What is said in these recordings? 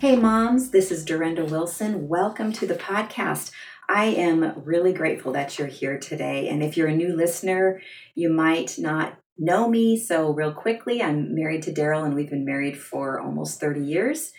Hey, moms, this is Dorinda Wilson. Welcome to the podcast. I am really grateful that you're here today. And if you're a new listener, you might not know me. So, real quickly, I'm married to Daryl, and we've been married for almost 30 years.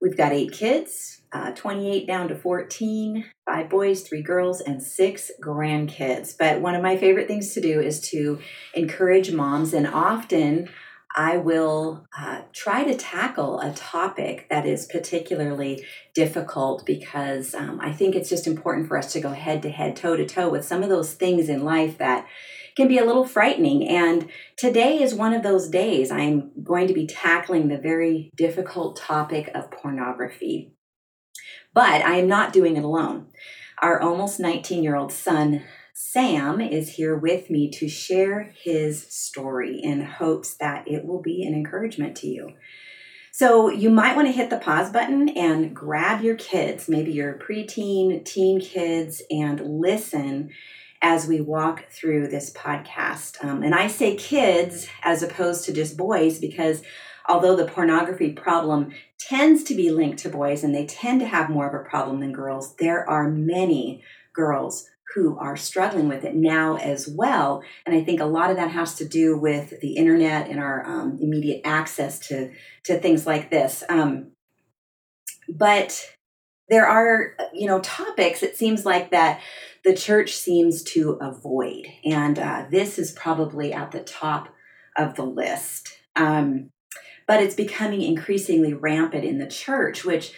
We've got eight kids, uh, 28 down to 14, five boys, three girls, and six grandkids. But one of my favorite things to do is to encourage moms, and often I will uh, try to tackle a topic that is particularly difficult because um, I think it's just important for us to go head to head, toe to toe with some of those things in life that can be a little frightening. And today is one of those days. I'm going to be tackling the very difficult topic of pornography. But I am not doing it alone. Our almost 19 year old son, Sam, is here with me to share his story in hopes that it will be an encouragement to you. So, you might want to hit the pause button and grab your kids, maybe your preteen, teen kids, and listen as we walk through this podcast. Um, and I say kids as opposed to just boys because although the pornography problem tends to be linked to boys and they tend to have more of a problem than girls, there are many girls who are struggling with it now as well. And I think a lot of that has to do with the internet and our um, immediate access to, to things like this. Um, but there are, you know, topics it seems like that the church seems to avoid. And uh, this is probably at the top of the list. Um, but it's becoming increasingly rampant in the church, which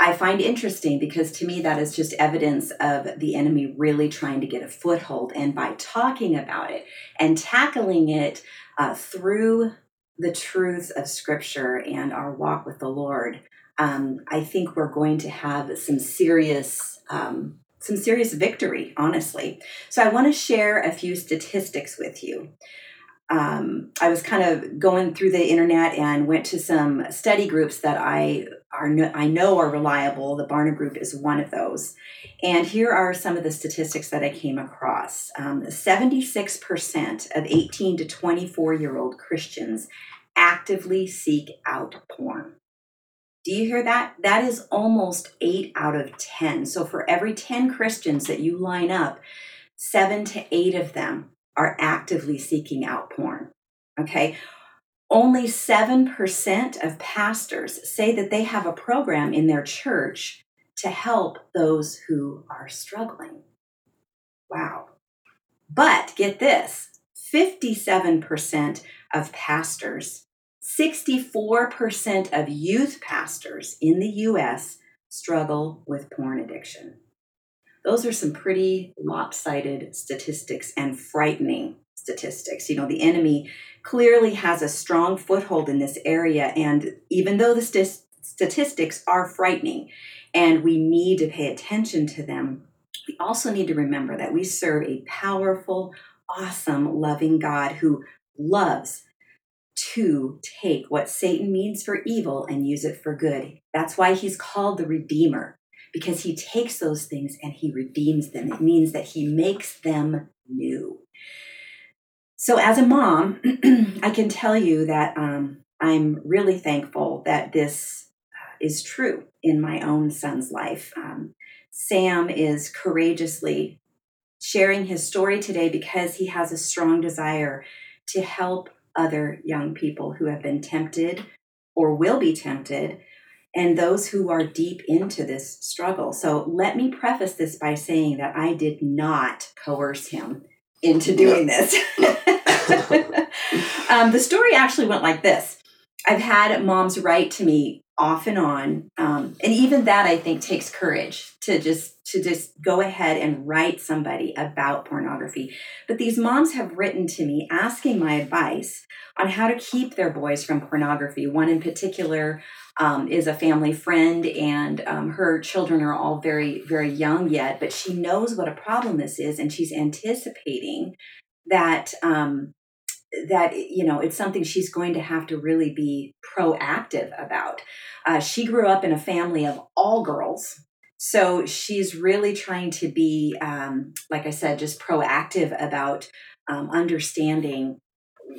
I find interesting because to me that is just evidence of the enemy really trying to get a foothold. And by talking about it and tackling it uh, through the truths of Scripture and our walk with the Lord, um, I think we're going to have some serious um, some serious victory, honestly. So I want to share a few statistics with you. Um, I was kind of going through the internet and went to some study groups that I are I know are reliable. The Barna Group is one of those, and here are some of the statistics that I came across. Um, seventy-six percent of eighteen to twenty-four year old Christians actively seek out porn. Do you hear that? That is almost eight out of 10. So for every 10 Christians that you line up, seven to eight of them are actively seeking out porn. Okay. Only 7% of pastors say that they have a program in their church to help those who are struggling. Wow. But get this 57% of pastors 64% of youth pastors in the US struggle with porn addiction. Those are some pretty lopsided statistics and frightening statistics. You know, the enemy clearly has a strong foothold in this area, and even though the st- statistics are frightening and we need to pay attention to them, we also need to remember that we serve a powerful, awesome, loving God who loves to take what Satan means for evil and use it for good. That's why he's called the Redeemer, because he takes those things and he redeems them. It means that he makes them new. So, as a mom, I can tell you that um, I'm really thankful that this uh, is true in my own son's life. Um, Sam is courageously sharing his story today because he has a strong desire to help other young people who have been tempted or will be tempted and those who are deep into this struggle. So let me preface this by saying that I did not coerce him into doing this. um, the story actually went like this I've had moms write to me off and on. Um, and even that i think takes courage to just to just go ahead and write somebody about pornography. But these moms have written to me asking my advice on how to keep their boys from pornography. One in particular um, is a family friend and um, her children are all very very young yet but she knows what a problem this is and she's anticipating that um, that you know it's something she's going to have to really be proactive about uh, she grew up in a family of all girls so she's really trying to be um, like i said just proactive about um, understanding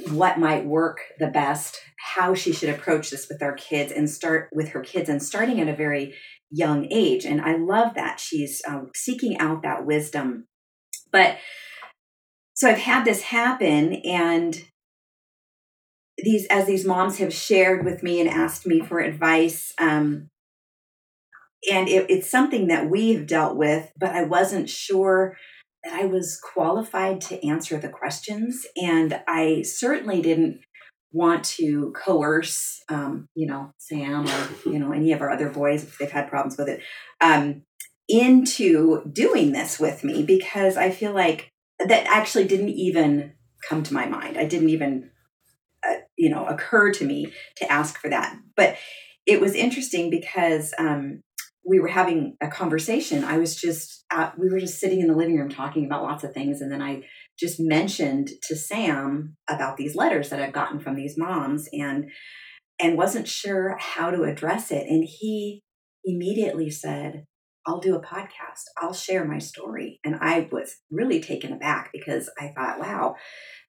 what might work the best, how she should approach this with our kids and start with her kids and starting at a very young age. And I love that she's um, seeking out that wisdom. But so I've had this happen and these as these moms have shared with me and asked me for advice um, and it, it's something that we've dealt with but i wasn't sure that I was qualified to answer the questions. And I certainly didn't want to coerce, um, you know, Sam or, you know, any of our other boys, if they've had problems with it, um, into doing this with me because I feel like that actually didn't even come to my mind. I didn't even, uh, you know, occur to me to ask for that. But it was interesting because um, we were having a conversation. I was just, we were just sitting in the living room talking about lots of things. And then I just mentioned to Sam about these letters that I've gotten from these moms and, and wasn't sure how to address it. And he immediately said, I'll do a podcast. I'll share my story. And I was really taken aback because I thought, wow,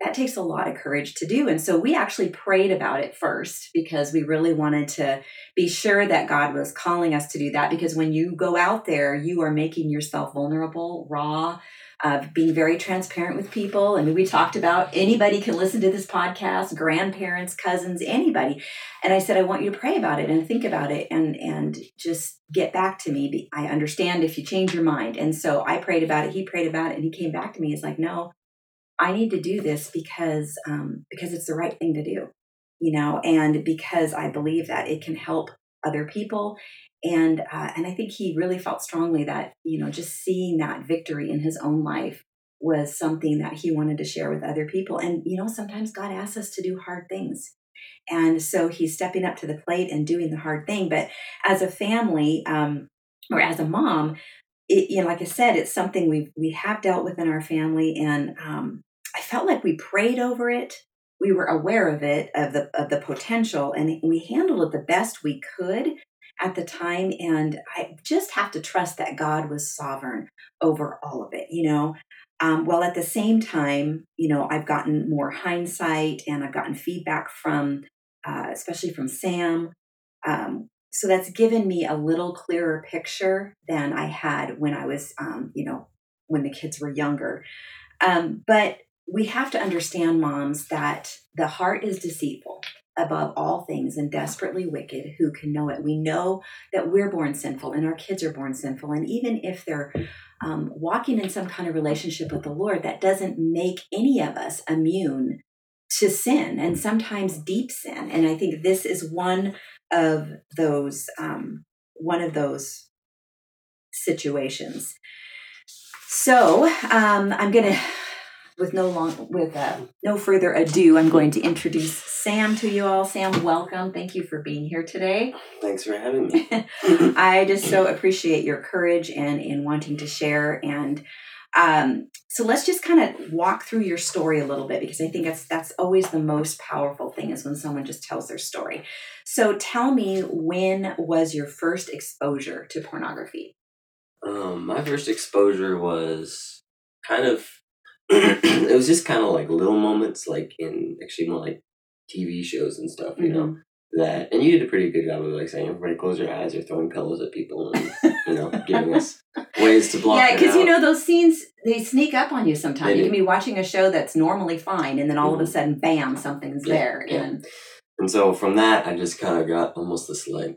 that takes a lot of courage to do. And so we actually prayed about it first because we really wanted to be sure that God was calling us to do that. Because when you go out there, you are making yourself vulnerable, raw, uh, being very transparent with people. I mean, we talked about anybody can listen to this podcast, grandparents, cousins, anybody. And I said, I want you to pray about it and think about it and and just get back to me. I understand if you change your mind. And so I prayed about it. He prayed about it, and he came back to me. He's like, No, I need to do this because um, because it's the right thing to do, you know, and because I believe that it can help other people, and uh, and I think he really felt strongly that you know just seeing that victory in his own life was something that he wanted to share with other people, and you know sometimes God asks us to do hard things. And so he's stepping up to the plate and doing the hard thing. But as a family, um, or as a mom, it, you know, like I said, it's something we we have dealt with in our family, and um, I felt like we prayed over it. We were aware of it, of the of the potential, and we handled it the best we could at the time. And I just have to trust that God was sovereign over all of it, you know. Um, while at the same time, you know, I've gotten more hindsight and I've gotten feedback from, uh, especially from Sam. Um, so that's given me a little clearer picture than I had when I was, um, you know, when the kids were younger. Um, but we have to understand, moms, that the heart is deceitful above all things and desperately wicked. Who can know it? We know that we're born sinful and our kids are born sinful. And even if they're um, walking in some kind of relationship with the Lord, that doesn't make any of us immune to sin and sometimes deep sin. And I think this is one of those um, one of those situations. So um, I'm going to with no long with uh, no further ado, I'm going to introduce Sam to you all. Sam, welcome. Thank you for being here today. Thanks for having me. I just so appreciate your courage and in wanting to share. And um, so let's just kind of walk through your story a little bit because I think that's that's always the most powerful thing is when someone just tells their story. So tell me, when was your first exposure to pornography? Um, my first exposure was kind of it was just kind of like little moments, like in actually more like TV shows and stuff, you mm-hmm. know. That and you did a pretty good job of like saying everybody close your eyes or throwing pillows at people and you know giving us ways to block. Yeah, because you know those scenes they sneak up on you sometimes. you can be watching a show that's normally fine, and then all mm-hmm. of a mm-hmm. sudden, bam, something's yeah, there. Yeah. And and so from that, I just kind of got almost this like,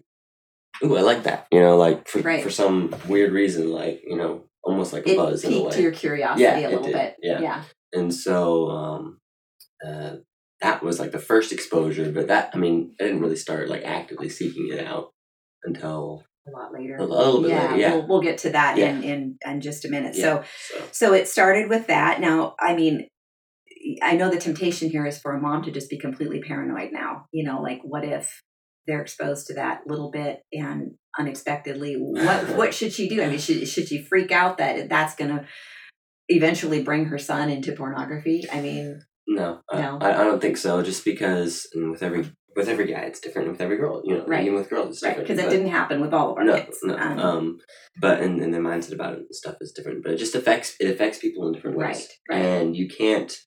ooh, I like that. You know, like for right. for some weird reason, like you know, almost like a it buzz piqued in a way. To your curiosity yeah, a little bit. Yeah. yeah. And so um, uh, that was like the first exposure, but that I mean, I didn't really start like actively seeking it out until a lot later. A, little bit yeah, later. Yeah, we'll, we'll get to that yeah. in, in in just a minute. Yeah, so, so so it started with that. Now, I mean, I know the temptation here is for a mom to just be completely paranoid now. You know, like what if they're exposed to that little bit and unexpectedly what what should she do i mean should, should she freak out that that's going to eventually bring her son into pornography i mean no, no. I, I don't think so just because with every with every guy it's different with every girl you know right. even with girls it's different because right, it didn't happen with all of our no, kids no um, um but and, and their mindset about it and stuff is different but it just affects it affects people in different ways right, right. and you can't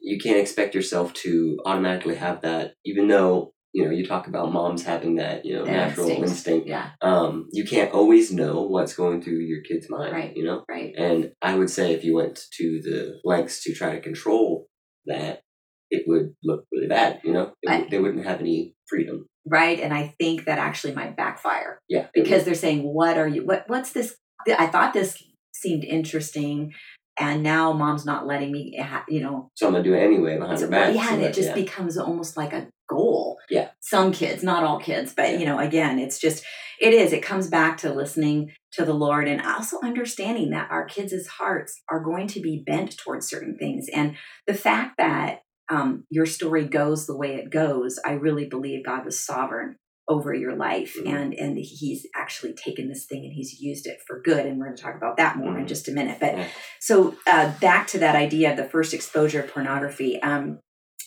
you can't expect yourself to automatically have that, even though you know you talk about moms having that you know That natural instinct. instinct. Yeah. Um, you can't always know what's going through your kid's mind, Right. you know. Right. And I would say if you went to the lengths to try to control that, it would look really bad. You know, It I- they wouldn't have any freedom. Right. And I think that actually might backfire Yeah, because they're saying, "What are you? What? What's this? I thought this seemed interesting." And now mom's not letting me, ha- you know, So I'm gonna do it anyway behind So, her back. yeah, so and that- it just yeah. becomes almost like a goal. Yeah. Some kids, not all kids, but you know, again, it's just it is. It comes back to listening to the Lord and also understanding that our kids' hearts are going to be bent towards certain things. And the fact that um, your story goes the way it goes, I really believe God was sovereign over your life Mhm. and and he's actually taken this thing and he's used it for good and we're going to talk about that more in Mhm. just a minute but Yeah. so uh, back to that idea of the first exposure of pornography. Um,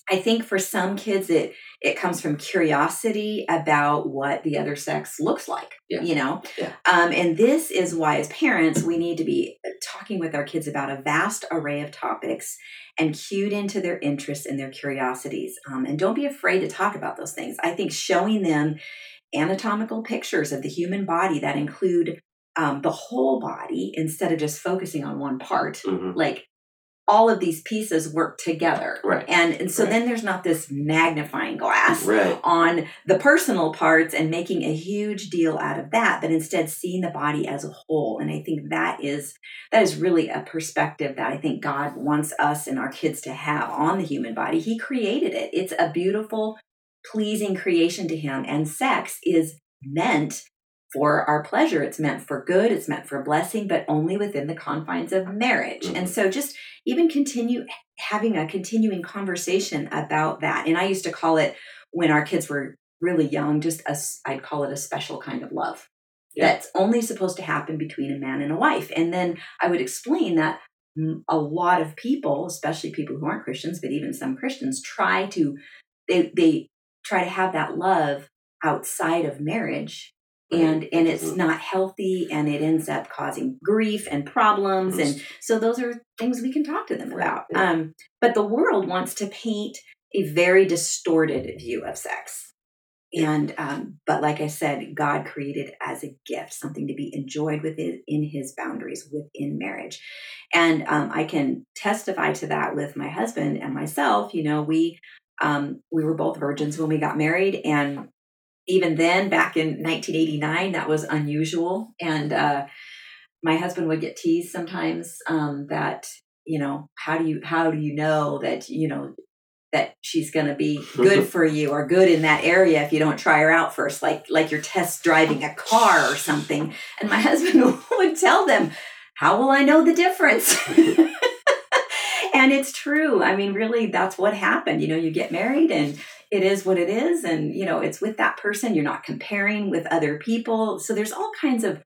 I think for some kids, it it comes from curiosity about what the other sex looks like. Yeah. You know, Yeah. um, and this is why, as parents, we need to be talking with our kids about a vast array of topics and cued into their interests and their curiosities. Um, and don't be afraid to talk about those things. I think showing them anatomical pictures of the human body that include um, the whole body instead of just focusing on one part Mhm. like all of these pieces work together Right. and and so Right. then there's not this magnifying glass Right. on the personal parts and making a huge deal out of that but instead seeing the body as a whole and i think that is that is really a perspective that i think god wants us and our kids to have on the human body he created it it's a beautiful pleasing creation to him and sex is meant for our pleasure it's meant for good it's meant for blessing but only within the confines of marriage and Mhm. so just even continue having a continuing conversation about that and i used to call it when our kids were really young just a i'd call it a special kind of love Yeah. that's only supposed to happen between a man and a wife and then i would explain that mm, a lot of people especially people who aren't christians but even some christians try to they they try to have that love outside of marriage and and it's Mhm. not healthy and it ends up causing grief and problems and so those are things we can talk to them about. Yeah. um but the world wants to paint a very distorted view of sex. And um but like i said god created as a gift something to be enjoyed within in his boundaries within marriage. And um, i can testify to that with my husband and myself you know we um we were both virgins when we got married and even then back in 1989 that was unusual. And uh my husband would get teased sometimes um that you know how do you how do you know that you know that she's going to be good for you or good in that area if you don't try her out first like like you're test driving a car or something? And my husband would tell them how will i know the difference and it's true. I mean really that's what happened. You know you get married and it is what it is. And you know it's with that person. You're not comparing with other people. So there's all kinds of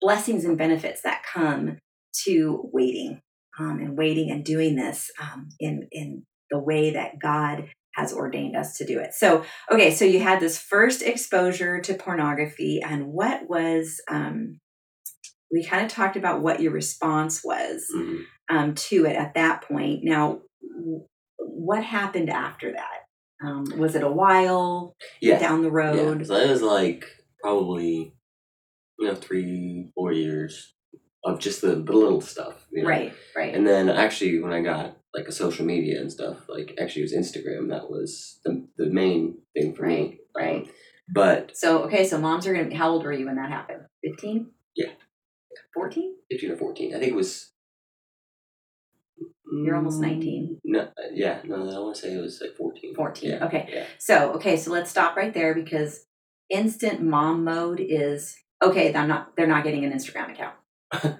blessings and benefits that come to waiting um, and waiting and doing this um, in in the way that god has ordained us to do it. So okay so you had this first exposure to pornography and what was um, we kind of talked about what your response was. Mhm. Um, to it at that point. Now, what happened after that? Um, was it a while Yeah. down the Yeah. road? So it was like probably, you know, three, four years of just the, the little stuff. You know? Right, right. And then actually, when I got like a social media and stuff, like actually it was Instagram that was the, the main thing for Right, me. right. Um, but so, okay, so moms are going to, how old were you when that happened? 15? Yeah. 14? 15 or 14, I think it was. You're almost 19. No, uh, yeah, no, I want to say it was like 14. 14, Yeah, okay. Yeah. So, okay, so let's stop right there because instant mom mode is okay, they're not they're not getting an Instagram account.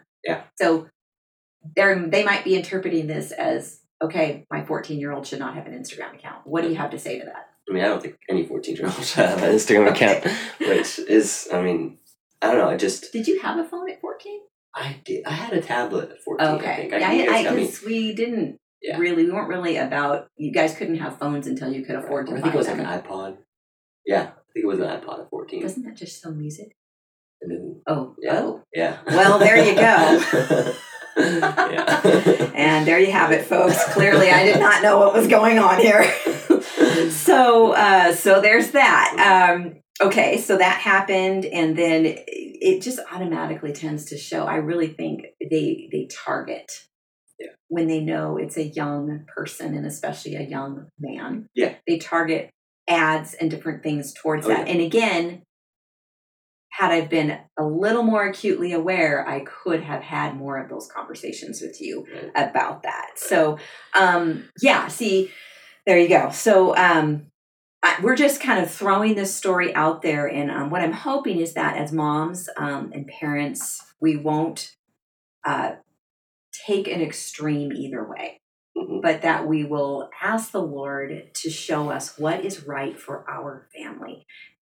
Yeah. So they're they might be interpreting this as okay, my 14 year old should not have an Instagram account. What do you have to say to that? I mean, I don't think any 14 year old should have an Instagram account, which is, I mean, I don't know. I just, Did you have a phone at 14? I did, I had a tablet at 14. I Okay. think. I, guys I, 'cause we didn't Yeah. really, we weren't really about, you guys couldn't have phones until you could afford Or to I think it was like an iPod. Yeah, I think it was an iPod at 14. Doesn't that just show music? And then, Oh, yeah. oh. Yeah. Well, there you go. and there you have it, folks. Clearly, I did not know what was going on here. so, uh, so there's that. Um, okay, so that happened, and then it just automatically tends to show. I really think they they target Yeah. when they know it's a young person, and especially a young man. Yeah. they target ads and different things towards Oh, that. And again, had I been a little more acutely aware, I could have had more of those conversations with you Right. about that. So, um, yeah, see, there you go. So, um, we're just kind of throwing this story out there. And um, what I'm hoping is that as moms um, and parents, we won't uh, take an extreme either way, Mhm. but that we will ask the Lord to show us what is right for our family.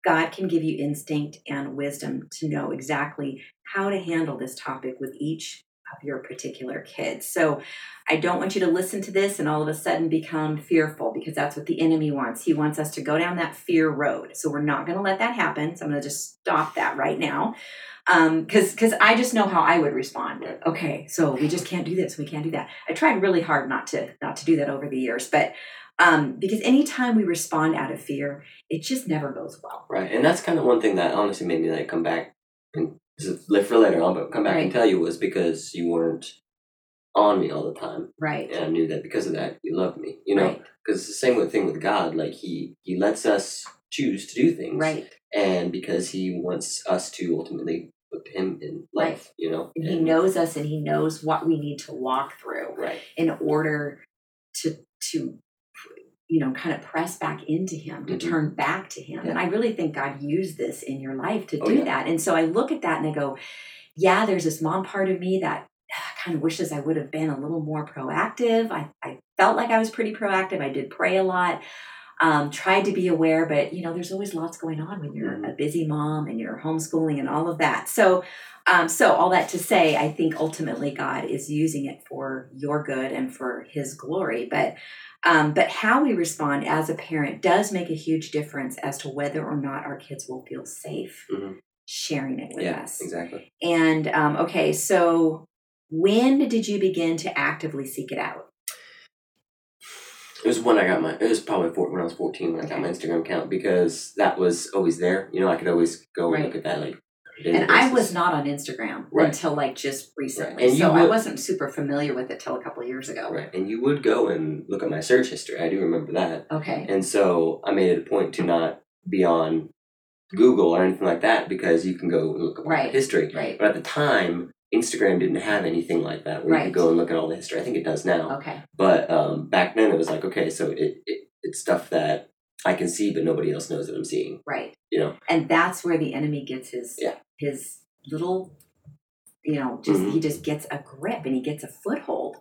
God can give you instinct and wisdom to know exactly how to handle this topic with each of your particular kid. So I don't want you to listen to this and all of a sudden become fearful because that's what the enemy wants. He wants us to go down that fear road. So we're not going to let that happen. So I'm going to just stop that right now. Um, cause, cause I just know how I would respond. Okay. So we just can't do this. We can't do that. I tried really hard not to, not to do that over the years, but, um, because anytime we respond out of fear, it just never goes well. Right, and that's kind of one thing that honestly made me like come back and this is live for later on, but come back and tell you was because you weren't on me all the time, Right. and I knew that because of that you loved me. You know, Right. because it's the same with thing with God. Like he he lets us choose to do things, Right. and because he wants us to ultimately put him in life. Right. You know, And he knows us and he knows what we need to walk through. Right. in order to to you know kind of press back into him to Mhm. turn back to him and i really think god used this in your life to Oh, do yeah. that and so i look at that and i go yeah there's this mom part of me that kind of wishes i would have been a little more proactive i, I felt like i was pretty proactive i did pray a lot um, tried to be aware but you know there's always lots going on when you're Mhm. a busy mom and you're homeschooling and all of that so um, so all that to say, I think ultimately God is using it for your good and for His glory. But um, but how we respond as a parent does make a huge difference as to whether or not our kids will feel safe Mhm. sharing it with Yeah, us. exactly. And um, okay, so when did you begin to actively seek it out? It was when I got my. It was probably four, when I was fourteen when I got my Instagram account because that was always there. You know, I could always go and look at that like. And I was not on Instagram Right. until like just recently, you so I wasn't super familiar with it till a couple of years ago. Right, and you would go and look at my search history. I do remember that. Okay. And so I made it a point to not be on Google or anything like that because you can go and look at Right. history. Right. But at the time, Instagram didn't have anything like that where you could go and look at all the history. I think it does now. Okay. But um, back then, it was like, okay, so it, it it's stuff that I can see, but nobody else knows that I'm seeing. Right. You know? and that's where the enemy gets his Yeah. his little you know just Mhm. he just gets a grip and he gets a foothold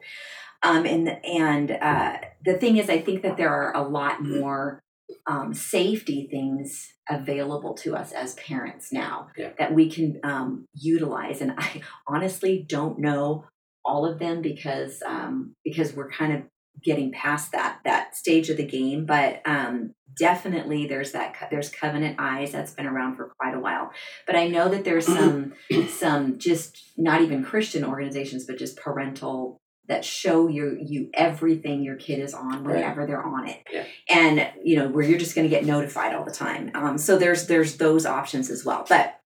um and and uh the thing is i think that there are a lot more um, safety things available to us as parents now Yeah. that we can um, utilize and i honestly don't know all of them because um, because we're kind of getting past that that stage of the game but um, definitely there's that there's covenant eyes that's been around for quite a while. But i know that there's some some just not even christian organizations but just parental that show you you everything your kid is on Right. whenever they're on it. Yeah. and you know where you're just going to get notified all the time. Um, so there's there's those options as well. But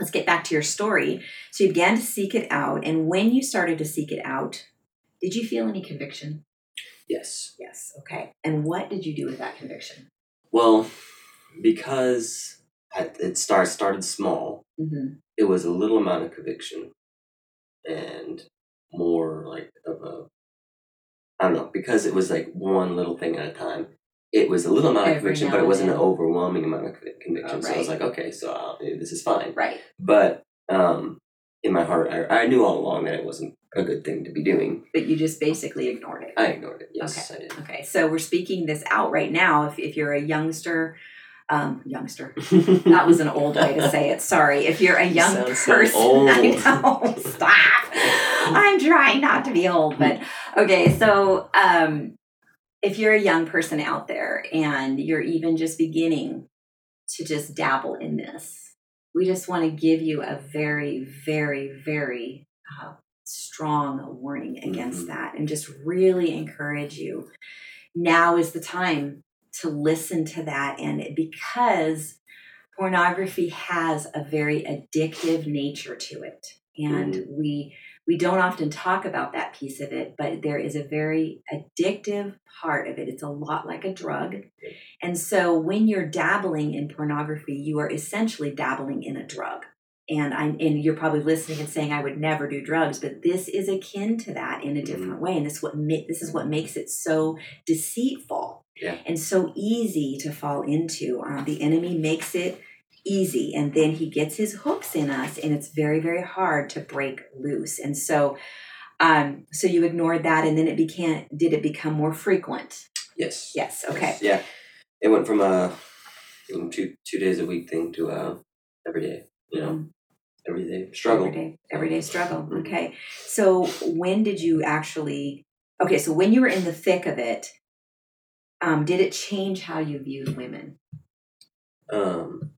let's get back to your story. So you began to seek it out and when you started to seek it out did you feel any conviction Yes. yes okay and what did you do with that conviction Well, because it start, started small, mm-hmm. it was a little amount of conviction and more like of a I don't know because it was like one little thing at a time. It was a little amount of conviction, but it wasn't an overwhelming amount of conviction. Oh, So I was like, okay, so uh, this is fine. right But um, in my heart, I, I knew all along that it wasn't a good thing to be doing. but you just basically ignored it I ignored it. Yes, I did. Okay, so we're speaking this out right now. If, if you're a youngster, um, youngster, that was an old way to say it. Sorry. If you're a You young so person, old. I know. Stop. I'm trying not to be old, but okay. So, um, if you're a young person out there and you're even just beginning to just dabble in this, we just want to give you a very, very, very uh, strong warning against Mhm. that and just really encourage you. Now is the time to listen to that. And because pornography has a very addictive nature to it, and we we don't often talk about that piece of it, but there is a very addictive part of it. It's a lot like a drug. And so when you're dabbling in pornography, you are essentially dabbling in a drug. And I and you're probably listening and saying I would never do drugs, but this is akin to that in a different way. And this what ma- this is what makes it so deceitful Yeah. and so easy to fall into. Uh, the enemy makes it easy, and then he gets his hooks in us, and it's very very hard to break loose. And so, um, so you ignored that, and then it became did it become more frequent? Yes. Yes. Okay. Yes, Yeah. It went from a two two days a week thing to a every day. You know, Mm. Everyday struggle. Everyday, everyday struggle. Mhm. Okay. So when did you actually? Okay, so when you were in the thick of it, um, did it change how you viewed women? Um,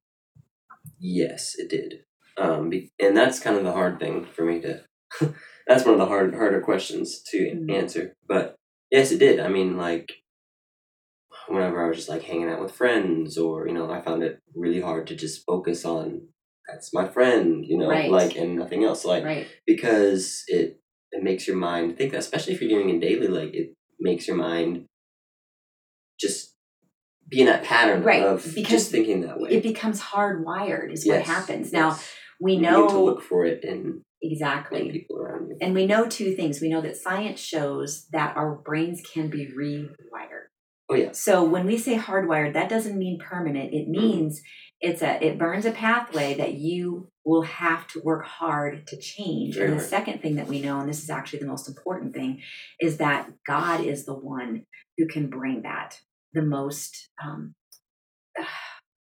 yes, it did. Um, be, and that's kind of the hard thing for me to. that's one of the hard harder questions to Mhm. answer. But yes, it did. I mean, like whenever I was just like hanging out with friends, or you know, I found it really hard to just focus on that's my friend, you know, Right. like and nothing else, like right. because it it makes your mind think. That especially if you're doing it daily, like it makes your mind just be in that pattern Right, of because just thinking that way. It becomes hardwired, is what Yes, happens. Now yes. we You know to look for it in, in exactly, people around you. and we know two things. We know that science shows that our brains can be rewired. Oh yeah, So when we say hardwired, that doesn't mean permanent. It means it's a it burns a pathway that you will have to work hard to change. Very and the hard. second thing that we know, and this is actually the most important thing, is that God is the one who can bring that the most um,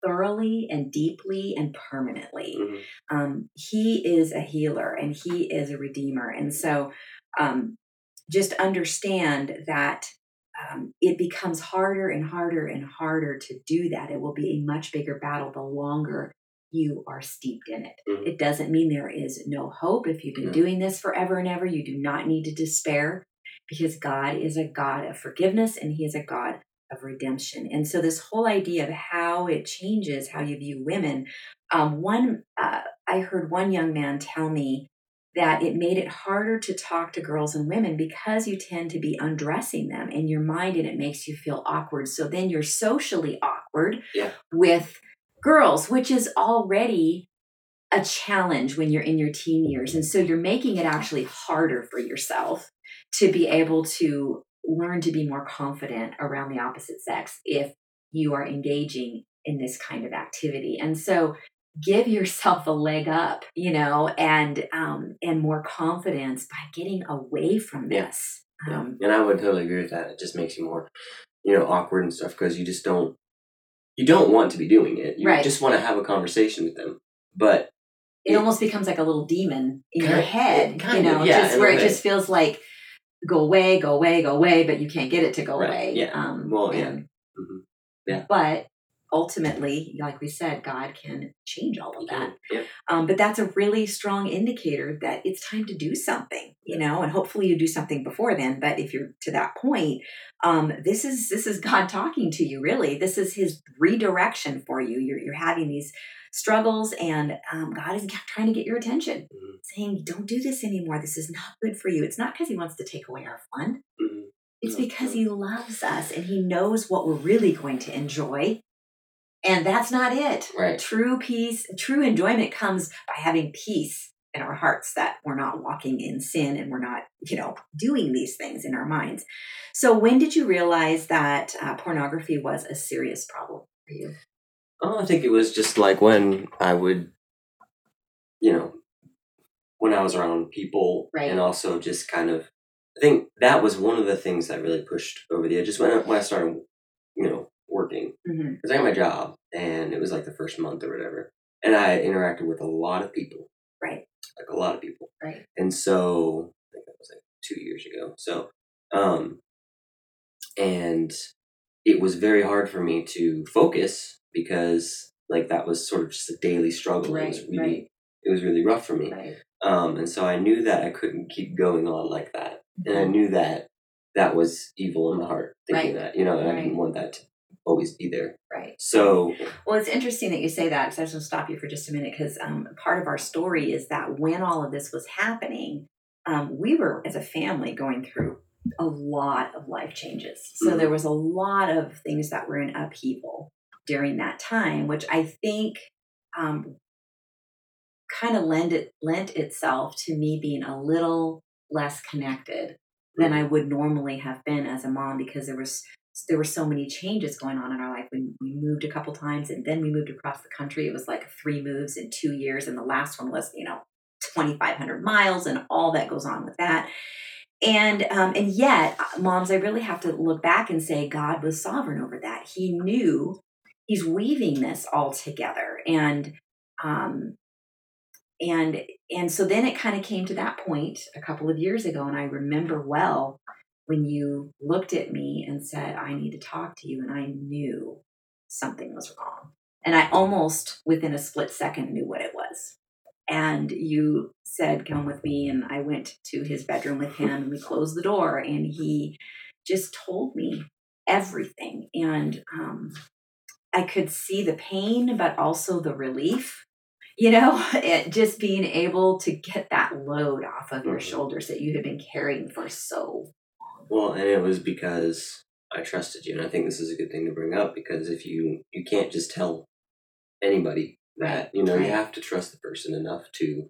thoroughly and deeply and permanently Mhm. um, he is a healer and he is a redeemer. And so um, just understand that um, it becomes harder and harder and harder to do that. It will be a much bigger battle the longer you are steeped in it. Mhm. It doesn't mean there is no hope. If you've been No. doing this forever and ever, you do not need to despair because God is a God of forgiveness and He is a God of redemption. And so, this whole idea of how it changes how you view women, um, one, uh, I heard one young man tell me that it made it harder to talk to girls and women because you tend to be undressing them in your mind and it makes you feel awkward. So then you're socially awkward Yeah. with girls, which is already a challenge when you're in your teen years. And so you're making it actually harder for yourself to be able to learn to be more confident around the opposite sex if you are engaging in this kind of activity. And so give yourself a leg up, you know, and um and more confidence by getting away from this. Yeah. Um, and I would totally agree with that. It just makes you more, you know, awkward and stuff because you just don't, you don't want to be doing it. You Right. just want to have a conversation with them. But it Yeah. almost becomes like a little demon in your head, kind you of, know, yeah, just where it just feels like go away, go away, go away, but you can't get it to go Right, away. yeah. Um, Well, yeah. and- Mhm. Yeah. But ultimately, like we said, God can change all of that. yeah, Um, but that's a really strong indicator that it's time to do something, you know, and hopefully you do something before then. But if you're to that point, um, this is this is God talking to you. Really, this is His redirection for you. You're you're having these struggles, and um, God is trying to get your attention, Mhm. saying, "Don't do this anymore. This is not good for you." It's not because He wants to take away our fun. Mhm. It's because. He loves us and He knows what we're really going to enjoy. And that's not it. Right. True peace, true enjoyment comes by having peace in our hearts that we're not walking in sin and we're not, you know, doing these things in our minds. So, when did you realize that uh, pornography was a serious problem for you? Oh, I think it was just like when I would, you know, when I was around people, Right. and also just kind of, I think that was one of the things that really pushed over the edge. Just when I, when I started, you know, working Mm-hmm. because I got my job, and it was like the first month or whatever, and I interacted with a lot of people, Right. like a lot of people, Right. and so I think that was like two years ago. So, um, and it was very hard for me to focus because like that was sort of just a daily struggle. it was Right, really right. it was really rough for me. Right. Um, and so I knew that I couldn't keep going on like that. And I Mhm. knew that that was evil in my heart, thinking Right. that, you know, and I didn't want that to always be there. Right. So, Well, it's interesting that you say that because I just want to stop you for just a minute because um, part of our story is that when all of this was happening, um, we were as a family going through a lot of life changes. So Mhm. there was a lot of things that were in upheaval during that time, which I think um, kind of lend it lent itself to me being a little less connected than I would normally have been as a mom because there was there were so many changes going on in our life. We, we moved a couple times and then we moved across the country. It was like three moves in two years. And the last one was, you know, 2,500 miles and all that goes on with that. And um, and yet, uh, moms, I really have to look back and say God was sovereign over that. He knew He's weaving this all together, and um, and and so then it kind of came to that point a couple of years ago, and I remember well when you looked at me and said, I need to talk to you. And I knew something was wrong. And I almost within a split second knew what it was. And you said, Come with me. And I went to his bedroom with him and we closed the door. And he just told me everything. And um, I could see the pain, but also the relief. You know, it, just being able to get that load off of your Mhm. shoulders that you had been carrying for so well, and it was because I trusted you. And I think this is a good thing to bring up because if you, you can't just tell anybody that, you know, right. you have to trust the person enough to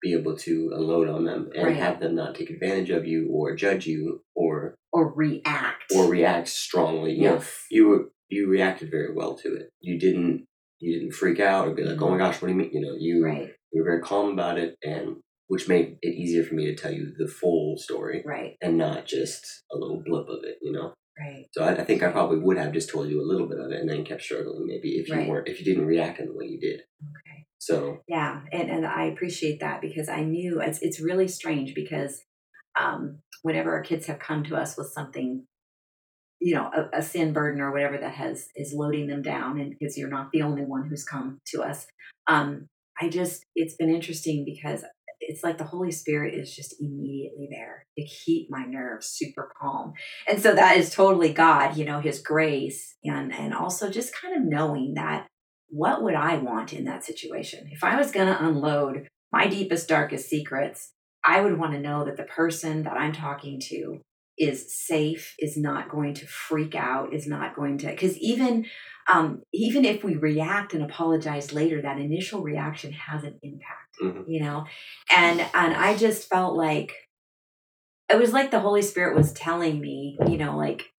be able to unload on them and Right. have them not take advantage of you or judge you or or react. or react strongly. You know, yes. you were you reacted very well to it. You didn't you didn't freak out or be like, "Oh my mm-hmm. gosh, what do you mean?" You know, you Right, you were very calm about it, and which made it easier for me to tell you the full story right, and not just a little blip of it. You know, right. so I, I think I probably would have just told you a little bit of it and then kept struggling maybe if you Right. weren't if you didn't react in the way you did. Okay. So Yeah, and, and I appreciate that because I knew it's it's really strange because um, whenever our kids have come to us with something, you know, a, a sin burden or whatever that has is loading them down, and because you're not the only one who's come to us, um, I just it's been interesting because it's like the Holy Spirit is just immediately there to keep my nerves super calm, and so that is totally God, you know, His grace, and and also just kind of knowing that what would I want in that situation? If I was going to unload my deepest, darkest secrets, I would want to know that the person that I'm talking to is safe, is not going to freak out, is not going to, because even um, even if we react and apologize later, that initial reaction has an impact, Mhm. you know, and and I just felt like it was like the Holy Spirit was telling me, you know, like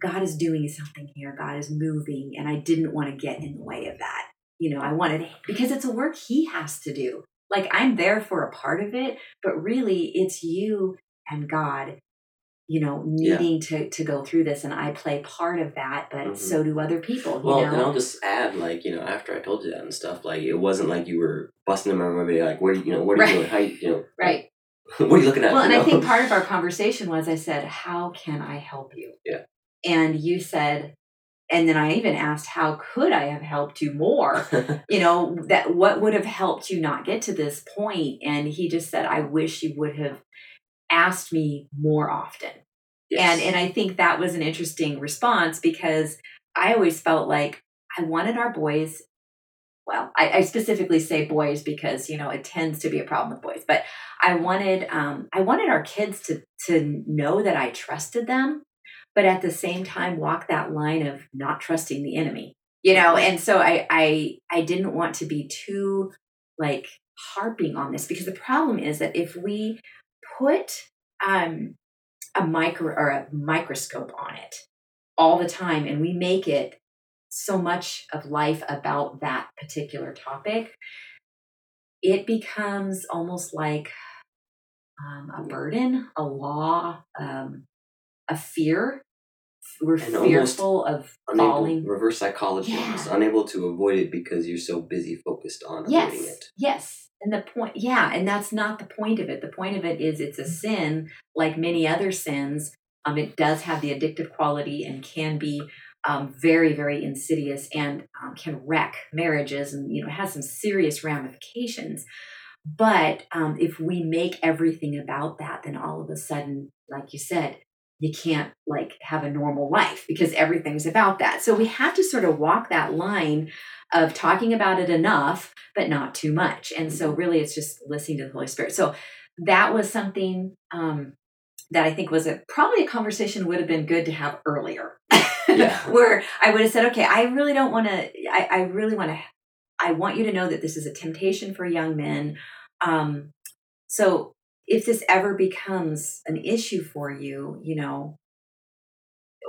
God is doing something here. God is moving. And I didn't want to get in the way of that. You know, I wanted, because it's a work He has to do. Like I'm there for a part of it, but really it's you and God, you know, Yeah. needing to, to go through this. And I play part of that, but Mhm. so do other people, you well, know? and I'll just add like you know after I told you that and stuff like it wasn't like you were busting them everybody like what you, know what are Right. you doing how you, you know right. what are you looking at Well, and you I think part of our conversation was I said, How can I help you? Yeah. And you said, and then I even asked, How could I have helped you more? you know that what would have helped you not get to this point and he just said i wish you would have asked me more often. Yes. and and i think that was an interesting response because i always felt like i wanted our boys well I, I specifically say boys because you know it tends to be a problem with boys but i wanted um i wanted our kids to to know that i trusted them but at the same time walk that line of not trusting the enemy you know? And so i i i didn't want to be too like harping on this because the problem is that if we put um a micro or a microscope on it all the time and we make it so much of life about that particular topic it becomes almost like um, a burden a law um, a fear. We're And fearful of unable falling. reverse psychology Yeah. unable to avoid it because you're so busy focused on avoiding yes. it. Yes and the point yeah and that's not the point of it. The point of it is it's a sin like many other sins. Um, it does have the addictive quality and can be um, very very insidious and um, can wreck marriages and you know has some serious ramifications. But um, if we make everything about that, then all of a sudden, like you said, you can't like have a normal life because everything's about that. So we have to sort of walk that line of talking about it enough, but not too much. And so Mm-hmm. really it's just listening to the Holy Spirit. So that was something um, that I think was a probably a conversation would have been good to have earlier. Yeah. Where I would have said, okay, I really don't want to, I, I really want to, I want you to know that this is a temptation for young men. Um, so if this ever becomes an issue for you, you know,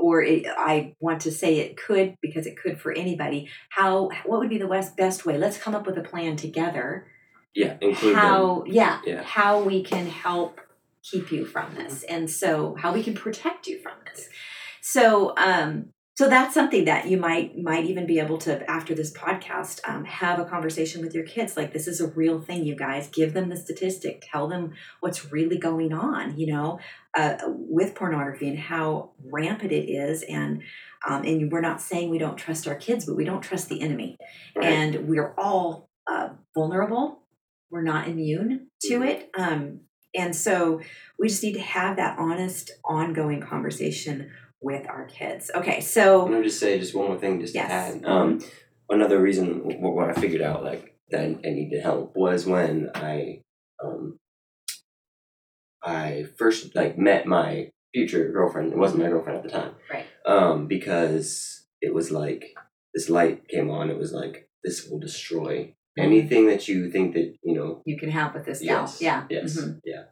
or it, I want to say it could because it could for anybody. How what would be the best best way? Let's come up with a plan together. Yeah, include how yeah, Yeah. how we can help keep you from this, and so how we can protect you from this. So um, so that's something that you might might even be able to after this podcast um, have a conversation with your kids like this is a real thing you guys give them the statistic tell them what's really going on you know uh, with pornography and how rampant it is and um, and we're not saying we don't trust our kids but we don't trust the enemy. Right. and we're all uh, vulnerable we're not immune to Mhm. it um, and so we just need to have that honest ongoing conversation with our kids okay I'm so gonna just say just one more thing, just Yes. to add. Um, another reason what, what I figured out like that I needed help was when I um, I first like met my future girlfriend. It wasn't my girlfriend at the time, Right. Um, because it was like this light came on. It was like this will destroy Mhm. anything that you think that you know. you can help with this Yes. yeah Yes. Mhm. Yeah.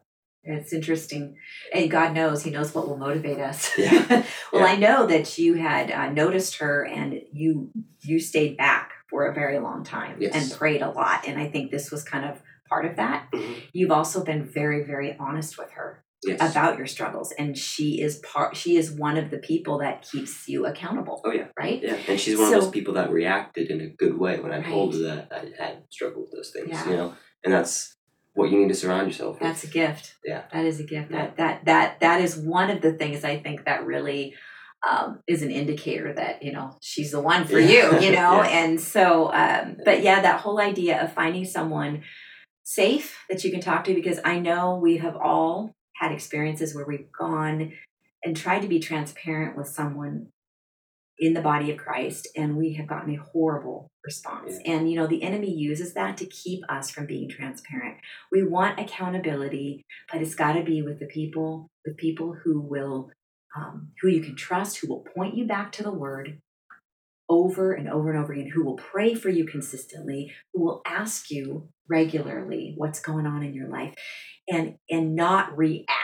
It's interesting. And God knows, He knows what will motivate us. Yeah. well, Yeah. I know that you had uh, noticed her and you you stayed back for a very long time Yes. and prayed a lot. And I think this was kind of part of that. Mhm. You've also been very, very honest with her Yes. about your struggles. And she is part she is one of the people that keeps you accountable. Oh yeah. Right? Yeah, and she's one of those people that reacted in a good way when I told her that I had struggled with those things. Yeah. You know, and that's what you need to surround yourself with. That's a gift. Yeah. That is a gift. Yeah. That that that that is one of the things I think that really um, is an indicator that you know she's the one for Yeah. you. You know, Yeah. and so um, but yeah, that whole idea of finding someone safe that you can talk to because I know we have all had experiences where we've gone and tried to be transparent with someone in the body of Christ and we have gotten a horrible response. And you know, the enemy uses that to keep us from being transparent. We want accountability, but it's got to be with the people, with people who will, um, who you can trust, who will point you back to the Word over and over and over again, who will pray for you consistently, who will ask you regularly what's going on in your life, and and not react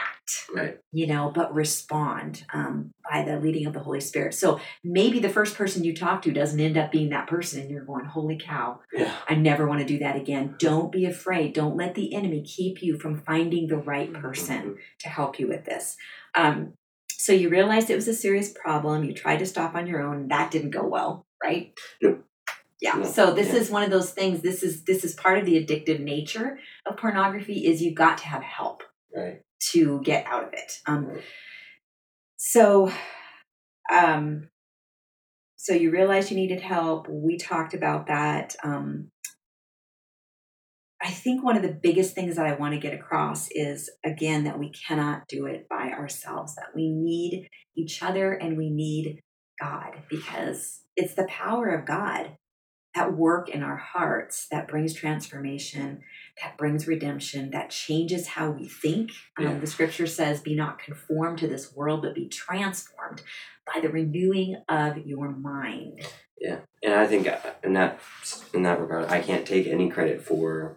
right. you know, but respond um, by the leading of the Holy Spirit. So maybe the first person you talk to doesn't end up being that person, and you're going, Holy cow, Yeah. I never want to do that again. Don't be afraid. Don't let the enemy keep you from finding the right person to help you with this. Um, so you realized it was a serious problem. You tried to stop on your own. That didn't go well, right? No. Yeah. No. So this Yeah. is one of those things. This is this is part of the addictive nature of pornography. Is you've got to have help Right. To get out of it. Um, so, um, so you realized you needed help. We talked about that. Um, I think one of the biggest things that I want to get across is again that we cannot do it by ourselves. That we need each other and we need God because it's the power of God at work in our hearts that brings transformation, that brings redemption, that changes how we think. Yeah. Um, the scripture says, Be not conformed to this world, but be transformed by the renewing of your mind. Yeah, and I think uh, in that in that regard, I can't take any credit for,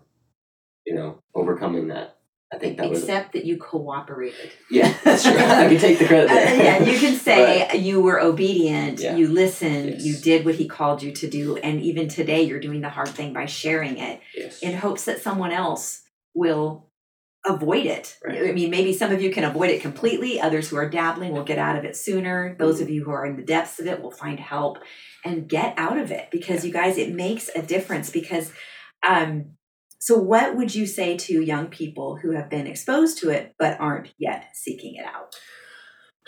you know, overcoming that. I think that was Except that you cooperated. yeah, that's true. I can take the credit. Uh, There. yeah, you can say you were obedient, Yeah. you listened, Yes. you did what he called you to do, and even today you're doing the hard thing by sharing it yes. in hopes that someone else will avoid it. Right. I mean, maybe some of you can avoid it completely, others who are dabbling will get out of it sooner. Those of you who are in the depths of it will find help and get out of it because you guys, it makes a difference because um so what would you say to young people who have been exposed to it but aren't yet seeking it out?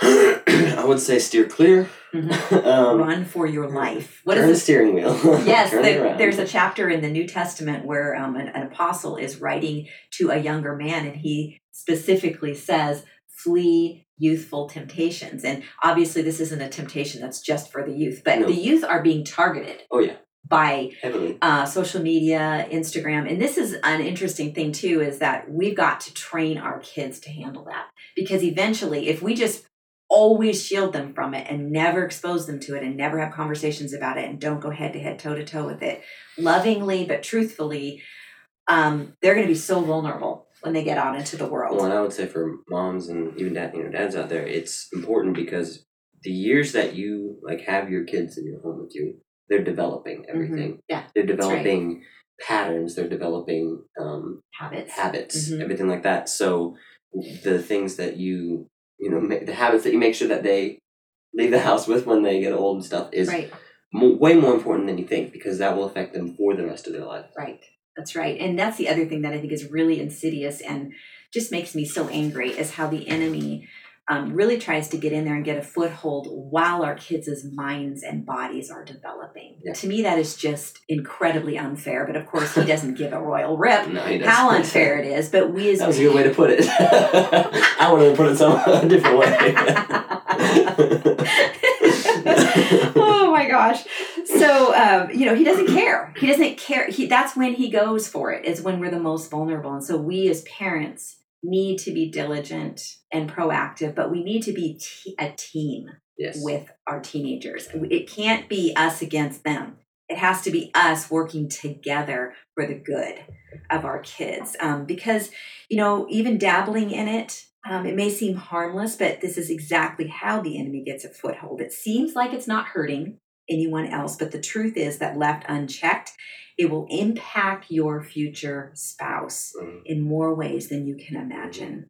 I would say steer clear. Mhm. um, Run for your life. What turn is the steering wheel. Yes, the, there's a chapter in the New Testament where um, an, an apostle is writing to a younger man, and he specifically says, "Flee youthful temptations." And obviously, this isn't a temptation that's just for the youth, but No. the youth are being targeted Oh yeah, by uh, social media, Instagram, and this is an interesting thing too. Is that we've got to train our kids to handle that because eventually, if we just always shield them from it and never expose them to it and never have conversations about it and don't go head to head, toe to toe with it, lovingly but truthfully, um, they're going to be so vulnerable when they get out into the world. Well, and I would say for moms and even dad, you know, dads out there, it's important because the years that you like have your kids in your home with you, they're developing everything. Yeah, They're right. developing patterns. They're developing um, habits. habits, Mhm. everything like that. So the things that you, you know, the habits that you make sure that they leave the house with when they get old and stuff is Right. mo- way more important than you think because that will affect them for the rest of their life. Right. That's right. And that's the other thing that I think is really insidious and just makes me so angry is how the enemy um, really tries to get in there and get a foothold while our kids' minds and bodies are developing. Yeah. To me, that is just incredibly unfair. But of course, he doesn't give a royal rip No, how unfair it is. But we as That was a good way to put it. I wanted to put it some a different way. oh my gosh so um, you know he doesn't care he doesn't care he that's when he goes for it is when we're the most vulnerable and so we as parents need to be diligent and proactive but we need to be t- a team yes. with our teenagers. It can't be us against them. It has to be us working together for the good of our kids. Um, because you know even dabbling in it um, it may seem harmless but this is exactly how the enemy gets a foothold. It seems like it's not hurting anyone else but the truth is that left unchecked it will impact your future spouse Mhm. in more ways than you can imagine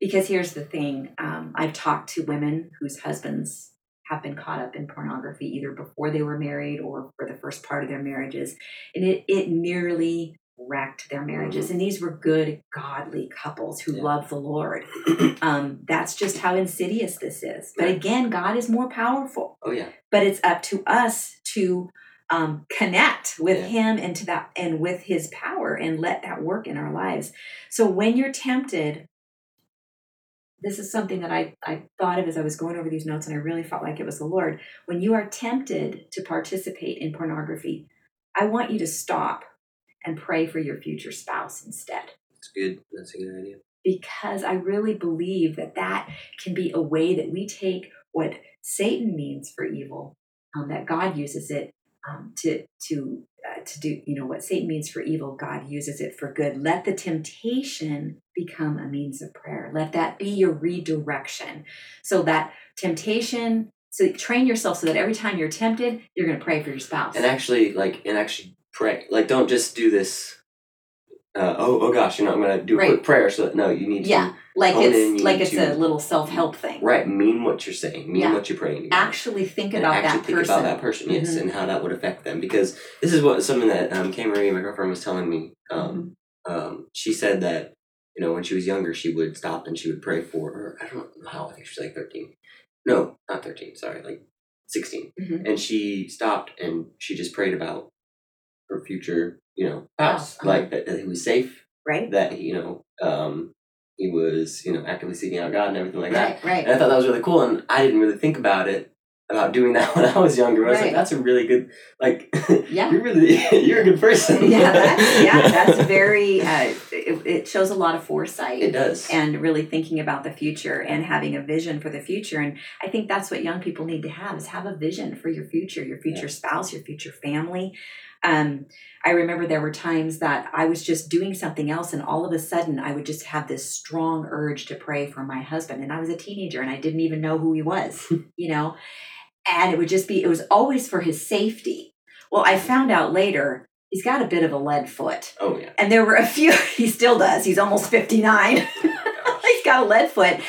because here's the thing um, i've talked to women whose husbands have been caught up in pornography either before they were married or for the first part of their marriages and it, it nearly wrecked their marriages and these were good godly couples who Yeah. love the lord um, that's just how insidious this is but Right. again god is more powerful Oh yeah. but it's up to us to um, connect with Yeah. him and to that and with his power and let that work in our lives so when you're tempted this is something that I, I thought of as I was going over these notes, and I really felt like it was the Lord. When you are tempted to participate in pornography, I want you to stop and pray for your future spouse instead It's good. That's a good idea. because I really believe that that can be a way that we take what Satan means for evil, um, that God uses it um, to to uh, to do. You know what Satan means for evil, God uses it for good. Let the temptation become a means of prayer. Let that be your redirection, so that temptation. So train yourself so that every time you're tempted, you're going to pray for your spouse. And actually, like, and actually pray. Like, don't just do this. Uh, oh, oh gosh, you know, I'm gonna do a Right. quick prayer. So that, no, you need to yeah, like hone in, it's like it's to- a little self help thing. right mean what you're saying, mean Yeah. what you're praying. about. Actually, think about actually that think person. about that person, yes, Mhm. and how that would affect them. Because this is what something that um, Kay Marie, my girlfriend, was telling me. Um, Mm-hmm. um, she said that you know when she was younger, she would stop and she would pray for. Or I don't know how. I think she's like thirteen. No, not thirteen. Sorry, like 16 Mhm. And she stopped and she just prayed about her future. You know, spouse, uh-huh. like that, that he was safe, right? that you know, um, he was you know actively seeking out God and everything like that. Right, right. And I thought that was really cool, and I didn't really think about it about doing that when I was younger. I was Right. like, that's a really good, like, Yeah. you're really, you're a good person. yeah, that's, yeah, that's very. Uh, it, it shows a lot of foresight It does. and really thinking about the future and having a vision for the future. And I think that's what young people need to have is have a vision for your future, your future spouse, your future family. Um, I remember there were times that I was just doing something else, and all of a sudden I would just have this strong urge to pray for my husband. And I was a teenager, and I didn't even know who he was, you know. And it would just be, it was always for his safety. Well, I found out later he's got a bit of a lead foot. oh yeah. And there were a few, he still does. He's almost 59. he's got a lead foot.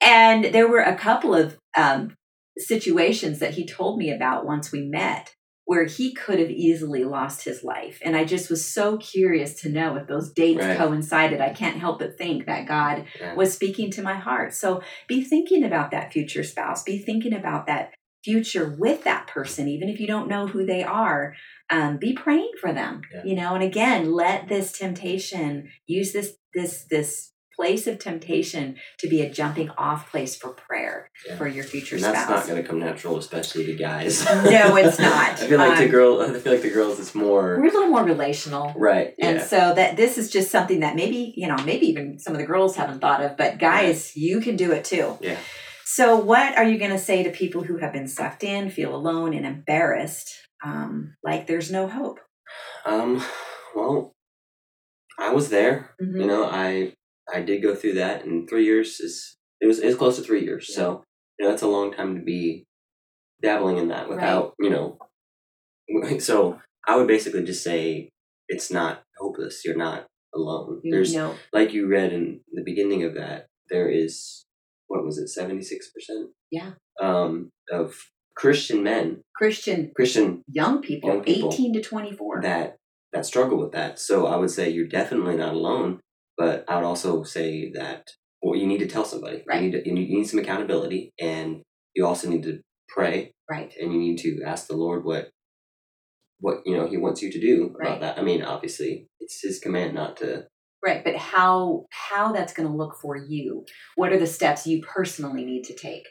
And there were a couple of um, situations that he told me about once we met where he could have easily lost his life. And I just was so curious to know if those dates Right. coincided. I can't help but think that God Yeah. was speaking to my heart. So be thinking about that future spouse. Be thinking about that future with that person, even if you don't know who they are. Um, be praying for them. Yeah. You know, and again, let this temptation use this this this place of temptation to be a jumping off place for prayer Yeah. for your future And that's spouse. not going to come natural, especially to guys. No, it's not. I feel like the Um, girl. I feel like the girls. It's more We're a little more relational. right. And Yeah. so that this is just something that maybe, you know, maybe even some of the girls haven't thought of, but guys, you can do it too. Yeah. So what are you going to say to people who have been sucked in, feel alone and embarrassed, um, like there's no hope? Um. Well, I was there. Mhm. You know, I I did go through that, and three years is it was it was close to three years. So you know, that's a long time to be dabbling in that without you know. So I would basically just say it's not hopeless. You're not alone. You There's know, like you read in the beginning of that. There is what was it seventy six percent? Yeah. Um, of Christian men, Christian Christian young people, Young people 18 to 24. that that struggle with that. So I would say you're definitely not alone. But I would also say that well, you need to tell somebody. Right. You need to, you need, you need some accountability, and you also need to pray, right. and you need to ask the Lord what what you know He wants you to do Right. about that. I mean, obviously, it's His command not to. Right, but how how that's going to look for you? What are the steps you personally need to take?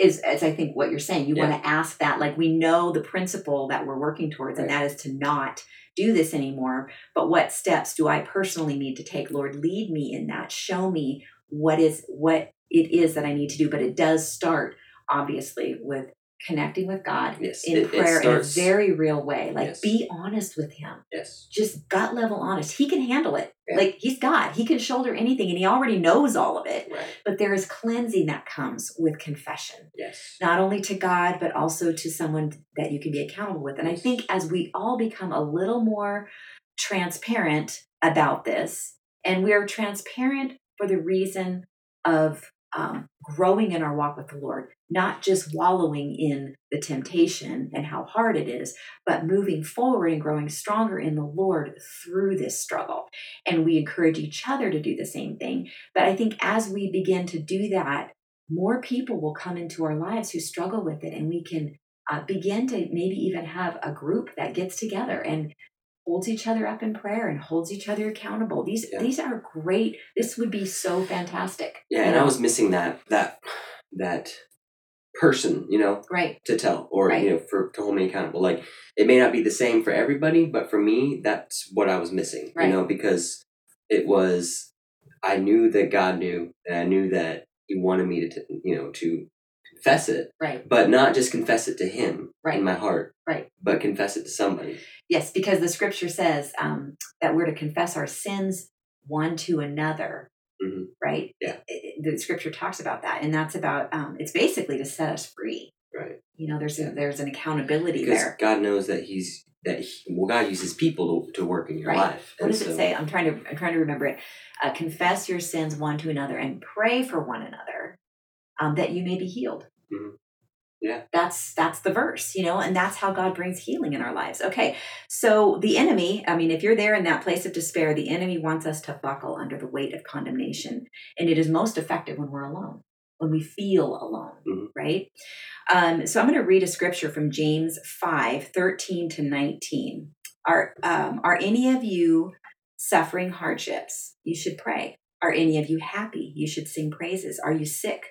Is as I think what you're saying, you Yeah. want to ask that. Like we know the principle that we're working towards, and that is to not do this anymore. But what steps do I personally need to take? Lord, lead me in that. Show me what is what it is that I need to do. But it does start obviously with connecting with God Yes, in it- it prayer starts- in a very real way. Like Yes. be honest with Him Yes. just gut level honest. He can handle it. Like he's God. He can shoulder anything and he already knows all of it. Right. But there is cleansing that comes with confession, Yes. not only to God, but also to someone that you can be accountable with. And I think as we all become a little more transparent about this, and we're transparent for the reason of um, growing in our walk with the Lord, not just wallowing in the temptation and how hard it is, but moving forward and growing stronger in the Lord through this struggle. And we encourage each other to do the same thing. But I think as we begin to do that, more people will come into our lives who struggle with it, and we can uh, begin to maybe even have a group that gets together and holds each other up in prayer and holds each other accountable. These Yeah. these are great. This would be so fantastic. Yeah, and I was missing that that that person, you know, right. to tell or Right. you know for to hold me accountable. Like it may not be the same for everybody, but for me, that's what I was missing. Right. You know, because it was I knew that God knew, and I knew that He wanted me to you know to confess it, Right. but not just confess it to Him Right. in my heart, Right. But confess it to somebody. Yes, because the scripture says um, that we're to confess our sins one to another. Mhm. Right. Yeah. It- the scripture talks about that, and that's about um, it's basically to set us free. Right. You know, there's a, there's an accountability Because there. God knows that He's that he, well, God uses people to, to work in your Right. life. What And does it say? I'm trying to I'm trying to remember it. Uh, confess your sins one to another and pray for one another, um, that you may be healed. Mhm. Yeah. That's that's the verse, you know, and that's how God brings healing in our lives. Okay, so the enemy, I mean, if you're there in that place of despair, the enemy wants us to buckle under the weight of condemnation, and it is most effective when we're alone, when we feel alone, Mhm. right? Um, so I'm going to read a scripture from James 5, 13 to 19. Are um, are any of you suffering hardships? You should pray. Are any of you happy? You should sing praises. Are you sick?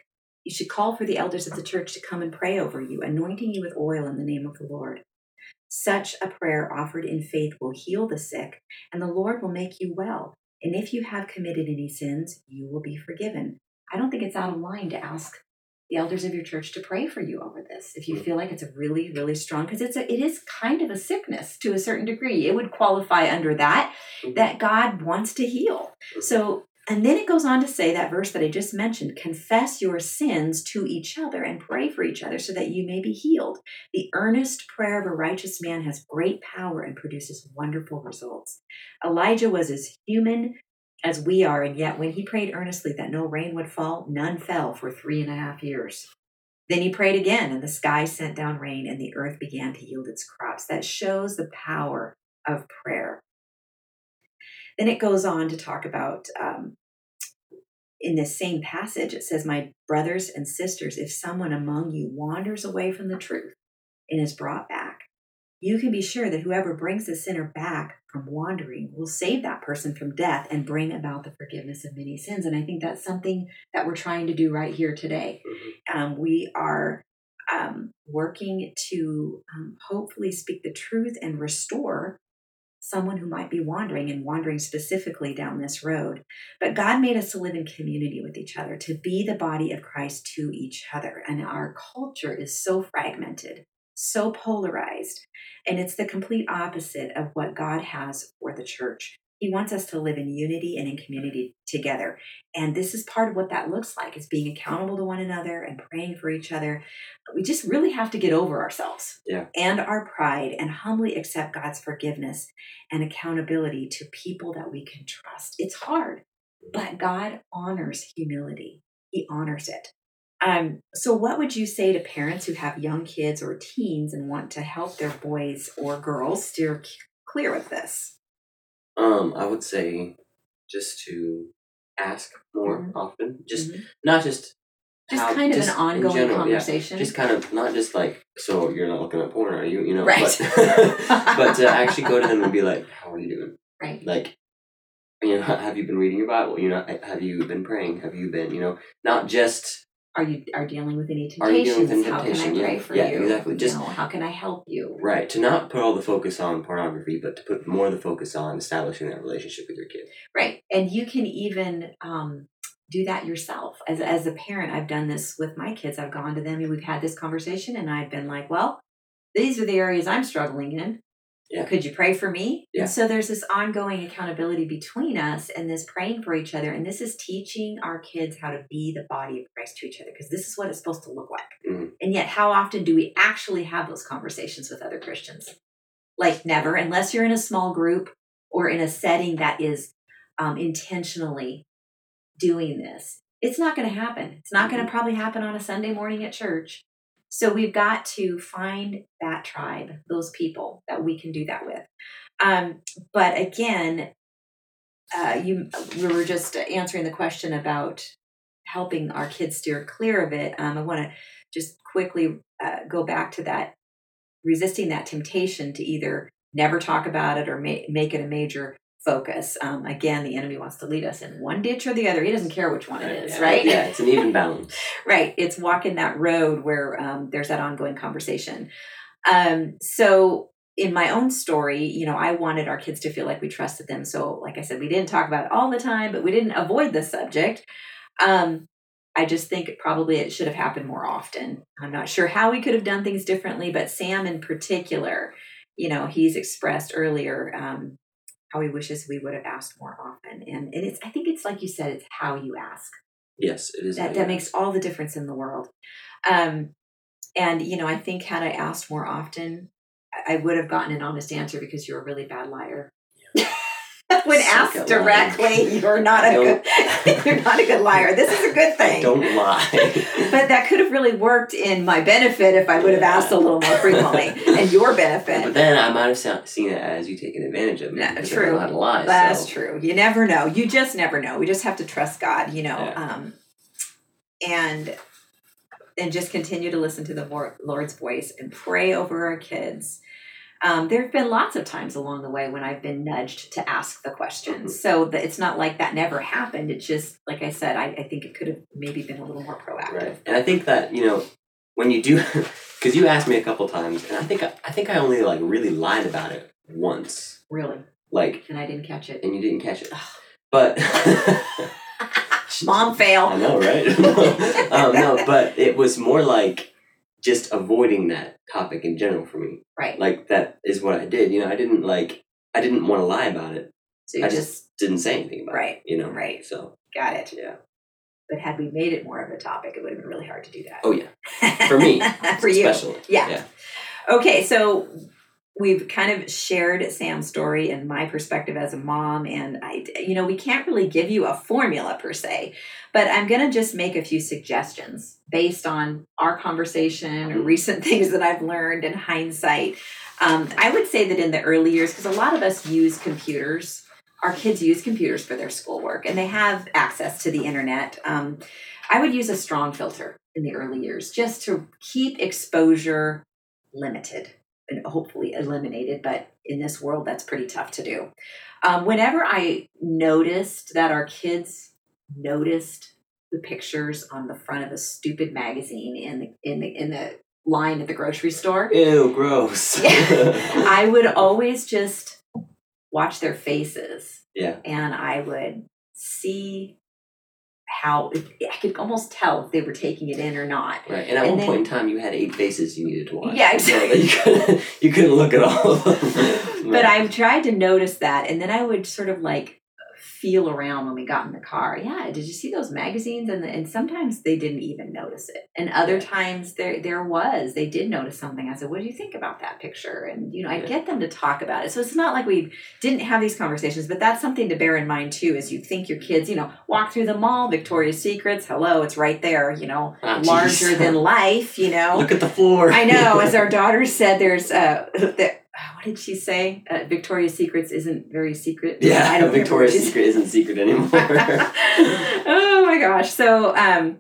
You should call for the elders of the church to come and pray over you, anointing you with oil in the name of the Lord. Such a prayer offered in faith will heal the sick, and the Lord will make you well. And if you have committed any sins, you will be forgiven. I don't think it's out of line to ask the elders of your church to pray for you over this if you feel like it's a really really strong because it's a it is kind of a sickness to a certain degree it would qualify under that Mhm. that god wants to heal Mhm. so and then it goes on to say that verse that i just mentioned confess your sins to each other and pray for each other so that you may be healed the earnest prayer of a righteous man has great power and produces wonderful results elijah was as human as we are, and yet when he prayed earnestly that no rain would fall, none fell for three and a half years. Then he prayed again, and the sky sent down rain, and the earth began to yield its crops. That shows the power of prayer. Then it goes on to talk about um, in this same passage, it says, My brothers and sisters, if someone among you wanders away from the truth and is brought back, you can be sure that whoever brings the sinner back from wandering will save that person from death and bring about the forgiveness of many sins. And I think that's something that we're trying to do right here today. Mm-hmm. Um, we are um, working to um, hopefully speak the truth and restore someone who might be wandering and wandering specifically down this road. But God made us to live in community with each other, to be the body of Christ to each other. And our culture is so fragmented, so polarized, and it's the complete opposite of what God has for the church. He wants us to live in unity and in community together. And this is part of what that looks like is being accountable to one another and praying for each other. We just really have to get over ourselves yeah. and our pride and humbly accept God's forgiveness and accountability to people that we can trust. It's hard, but God honors humility. He honors it. Um, so, what would you say to parents who have young kids or teens and want to help their boys or girls steer clear of this? Um, I would say just to ask more mm-hmm. often. Just mm-hmm. not just just how, kind of just an ongoing general, conversation. Yeah, just kind of not just like so you're not looking at porn, are you? You know, right? But, but to actually go to them and be like, "How are you doing?" Right. Like, you know, have you been reading your Bible? You know, have you been praying? Have you been, you know, not just are you are dealing with any temptations? With any how can I pray yeah. for yeah, you? exactly. Just you know, how can I help you? Right. To not put all the focus on pornography, but to put more of the focus on establishing that relationship with your kid. Right. And you can even um, do that yourself. As as a parent, I've done this with my kids. I've gone to them and we've had this conversation, and I've been like, "Well, these are the areas I'm struggling in. Yeah. Could you pray for me? Yeah. And so there's this ongoing accountability between us and this praying for each other. And this is teaching our kids how to be the body of Christ to each other because this is what it's supposed to look like. Mm-hmm. And yet, how often do we actually have those conversations with other Christians? Like, never, unless you're in a small group or in a setting that is um, intentionally doing this. It's not going to happen. It's not going to mm-hmm. probably happen on a Sunday morning at church. So we've got to find that tribe, those people that we can do that with. Um, but again, uh, you we were just answering the question about helping our kids steer clear of it. Um, I want to just quickly uh, go back to that resisting that temptation to either never talk about it or ma- make it a major focus. Um, again, the enemy wants to lead us in one ditch or the other. He doesn't care which one it is, yeah, right? Yeah, it's an even balance. right. It's walking that road where um, there's that ongoing conversation. Um, so, in my own story, you know, I wanted our kids to feel like we trusted them. So, like I said, we didn't talk about it all the time, but we didn't avoid the subject. Um, I just think probably it should have happened more often. I'm not sure how we could have done things differently, but Sam in particular, you know, he's expressed earlier um, how he wishes we would have asked more often. And, and it's, I think it's like you said, it's how you ask. Yes, it is. That, that makes all the difference in the world. Um, and, you know, I think had I asked more often, I would have gotten an honest answer because you're a really bad liar. when asked directly, you're not a good, you're not a good liar. This is a good thing. Don't lie. but that could have really worked in my benefit if I would have asked a little more frequently, and your benefit. But then I might have seen it as you taking advantage of me. No, true. How to lie. That's so. true. You never know. You just never know. We just have to trust God. You know, yeah. um, and and just continue to listen to the Lord's voice and pray over our kids um, there have been lots of times along the way when I've been nudged to ask the questions. Mm-hmm. So that it's not like that never happened. It's just, like I said, I, I think it could have maybe been a little more proactive. Right. And I think that, you know, when you do, because you asked me a couple times, and I think I, I think I only like really lied about it once. Really? Like, and I didn't catch it. And you didn't catch it. But mom fail. I know, right? um, no, but it was more like just avoiding that topic in general for me. Right. Like that is what I did. You know, I didn't like I didn't want to lie about it. So you I just, just didn't say anything about it. right. it. You know. Right. So got it. Yeah. But had we made it more of a topic, it would have been really hard to do that. Oh yeah. For me. For you. Especially. Yeah. yeah. Okay, so we've kind of shared Sam's story and my perspective as a mom. And I, you know, we can't really give you a formula per se, but I'm going to just make a few suggestions based on our conversation or recent things that I've learned in hindsight. Um, I would say that in the early years, because a lot of us use computers, our kids use computers for their schoolwork and they have access to the internet. Um, I would use a strong filter in the early years just to keep exposure limited hopefully eliminated. But in this world, that's pretty tough to do. Um, whenever I noticed that our kids noticed the pictures on the front of a stupid magazine in the in the in the line at the grocery store. Ew, gross. I would always just watch their faces. Yeah. And I would see how I could almost tell if they were taking it in or not. Right. And at and one then, point in time, you had eight faces you needed to watch. Yeah, exactly. So you, couldn't, you couldn't look at all of them. but I tried to notice that, and then I would sort of like feel around when we got in the car. Yeah, did you see those magazines? And the, and sometimes they didn't even notice it, and other times there there was they did notice something. I said, "What do you think about that picture?" And you know, I get them to talk about it. So it's not like we didn't have these conversations, but that's something to bear in mind too. As you think your kids, you know, walk through the mall, Victoria's Secrets, hello, it's right there. You know, oh, larger than life. You know, look at the floor. I know. As our daughter said, there's uh, the, what did she say? Uh, Victoria's Secrets isn't very secret. Yeah, I don't Victoria's Secret isn't secret anymore. oh my gosh. So, um,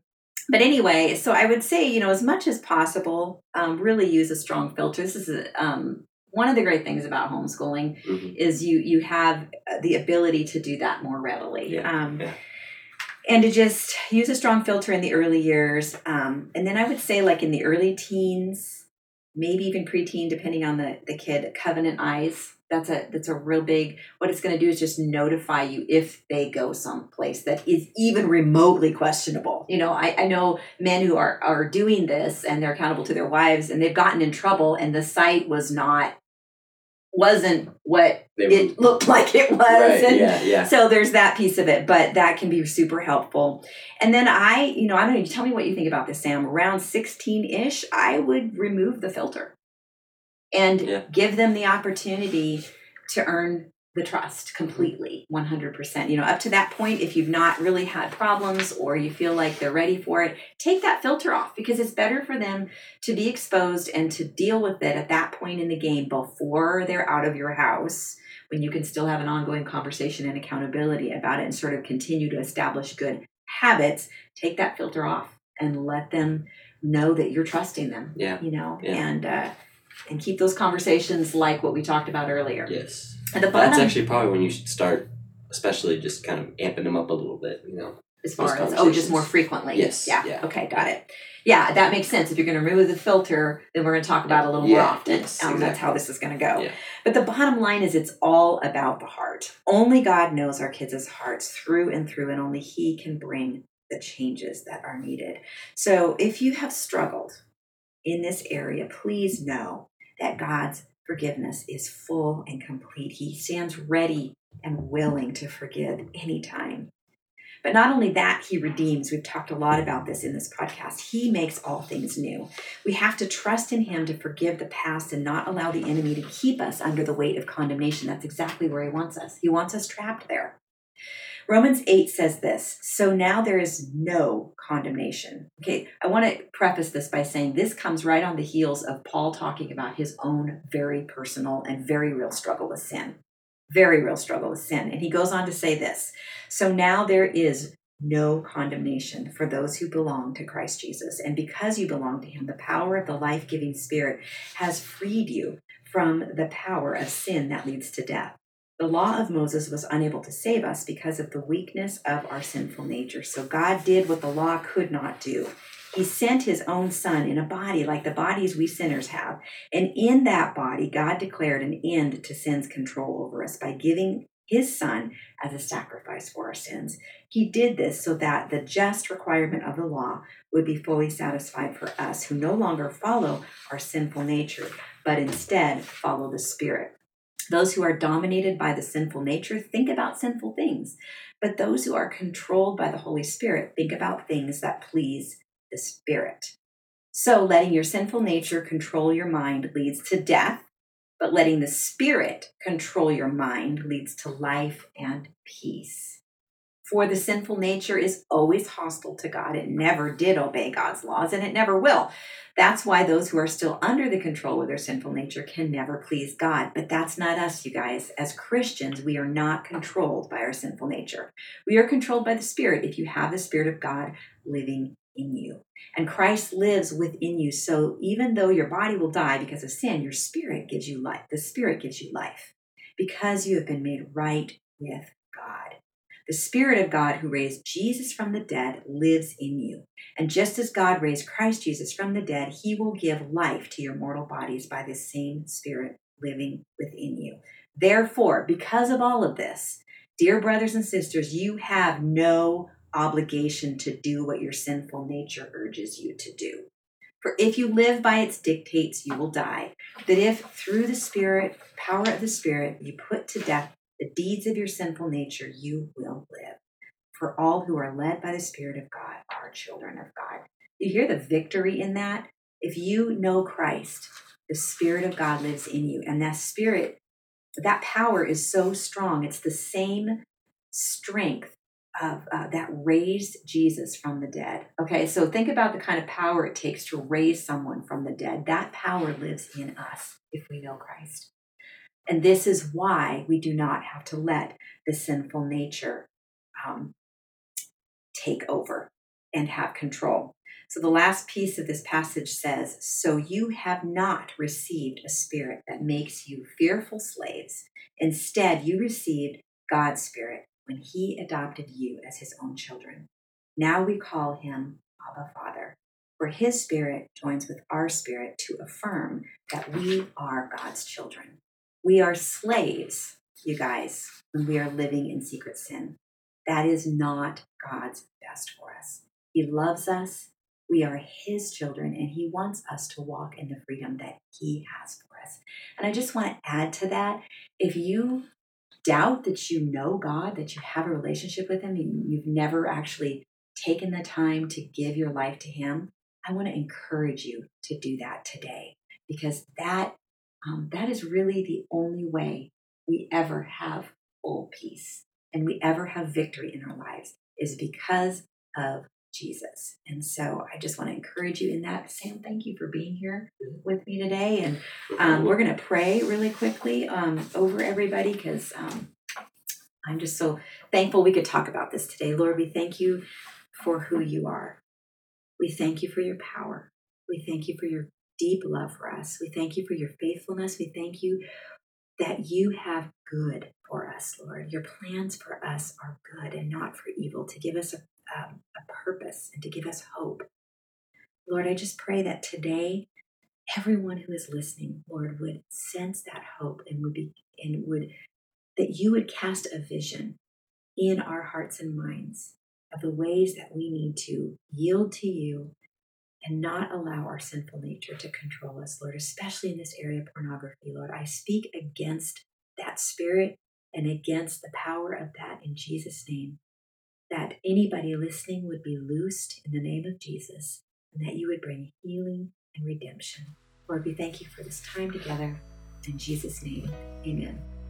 but anyway, so I would say, you know, as much as possible, um, really use a strong filter. This is a, um, one of the great things about homeschooling mm-hmm. is you you have the ability to do that more readily. Yeah. Um, yeah. And to just use a strong filter in the early years, um, and then I would say, like in the early teens, maybe even preteen, depending on the, the kid, covenant eyes. That's a that's a real big what it's gonna do is just notify you if they go someplace that is even remotely questionable. You know, I, I know men who are are doing this and they're accountable to their wives and they've gotten in trouble and the site was not wasn't what it looked like it was. Right, and yeah, yeah. So there's that piece of it, but that can be super helpful. And then I, you know, I don't know, you tell me what you think about this, Sam. Around 16 ish, I would remove the filter and yeah. give them the opportunity to earn the trust completely 100% you know up to that point if you've not really had problems or you feel like they're ready for it take that filter off because it's better for them to be exposed and to deal with it at that point in the game before they're out of your house when you can still have an ongoing conversation and accountability about it and sort of continue to establish good habits take that filter off and let them know that you're trusting them yeah. you know yeah. and uh and keep those conversations like what we talked about earlier. Yes at the bottom, That's actually probably when you should start, especially just kind of amping them up a little bit, you know. As far as oh, just more frequently. Yes. Yeah. yeah. Okay, got it. Yeah, that makes sense. If you're going to remove the filter, then we're going to talk about it a little yeah, more often. Yes, um, exactly. That's how this is going to go. Yeah. But the bottom line is, it's all about the heart. Only God knows our kids' hearts through and through, and only He can bring the changes that are needed. So if you have struggled in this area, please know that God's forgiveness is full and complete. He stands ready and willing to forgive anytime. But not only that, he redeems. We've talked a lot about this in this podcast. He makes all things new. We have to trust in him to forgive the past and not allow the enemy to keep us under the weight of condemnation. That's exactly where he wants us. He wants us trapped there. Romans 8 says this So now there is no condemnation. Okay, I want to preface this by saying this comes right on the heels of Paul talking about his own very personal and very real struggle with sin. Very real struggle with sin. And he goes on to say this So now there is no condemnation for those who belong to Christ Jesus. And because you belong to him, the power of the life giving spirit has freed you from the power of sin that leads to death. The law of Moses was unable to save us because of the weakness of our sinful nature. So God did what the law could not do. He sent his own son in a body like the bodies we sinners have. And in that body, God declared an end to sin's control over us by giving his son as a sacrifice for our sins. He did this so that the just requirement of the law would be fully satisfied for us who no longer follow our sinful nature, but instead follow the Spirit. Those who are dominated by the sinful nature think about sinful things, but those who are controlled by the Holy Spirit think about things that please the Spirit. So, letting your sinful nature control your mind leads to death, But letting the Spirit control your mind leads to life and peace. For the sinful nature is always hostile to God. It never did obey God's laws and it never will. That's why those who are still under the control of their sinful nature can never please God. But that's not us, you guys. As Christians, we are not controlled by our sinful nature. We are controlled by the Spirit if you have the Spirit of God living in you. And Christ lives within you. So even though your body will die because of sin, your spirit gives you life. The Spirit gives you life because you have been made right with God. The Spirit of God who raised Jesus from the dead lives in you. And just as God raised Christ Jesus from the dead, he will give life to your mortal bodies by the same Spirit living within you. Therefore, because of all of this, dear brothers and sisters, you have no obligation to do what your sinful nature urges you to do. For if you live by its dictates, you will die. But if through the Spirit, power of the Spirit, you put to death the deeds of your sinful nature, you will live. For all who are led by the Spirit of God are children of God. You hear the victory in that? If you know Christ, the Spirit of God lives in you. And that Spirit, that power is so strong. It's the same strength of uh, that raised Jesus from the dead. Okay, so think about the kind of power it takes to raise someone from the dead. That power lives in us if we know Christ. And this is why we do not have to let the sinful nature um, take over and have control. So the last piece of this passage says, So you have not received a spirit that makes you fearful slaves. Instead, you received God's spirit when he adopted you as his own children. Now we call him Abba Father, for his spirit joins with our spirit to affirm that we are God's children. We are slaves, you guys, when we are living in secret sin. That is not God's best for us. He loves us. We are his children, and he wants us to walk in the freedom that he has for us. And I just want to add to that if you doubt that you know God, that you have a relationship with Him, and you've never actually taken the time to give your life to Him, I want to encourage you to do that today because that um, that is really the only way we ever have full peace and we ever have victory in our lives is because of Jesus. And so I just want to encourage you in that. Sam, thank you for being here with me today. And um, we're going to pray really quickly um, over everybody because um, I'm just so thankful we could talk about this today. Lord, we thank you for who you are. We thank you for your power. We thank you for your deep love for us. We thank you for your faithfulness. We thank you that you have good for us, Lord. Your plans for us are good and not for evil, to give us a um, a purpose and to give us hope. Lord, I just pray that today, everyone who is listening, Lord, would sense that hope and would be and would that you would cast a vision in our hearts and minds of the ways that we need to yield to you and not allow our sinful nature to control us, Lord, especially in this area of pornography, Lord. I speak against that spirit and against the power of that in Jesus' name that anybody listening would be loosed in the name of Jesus and that you would bring healing and redemption. Lord, we thank you for this time together. In Jesus' name, amen.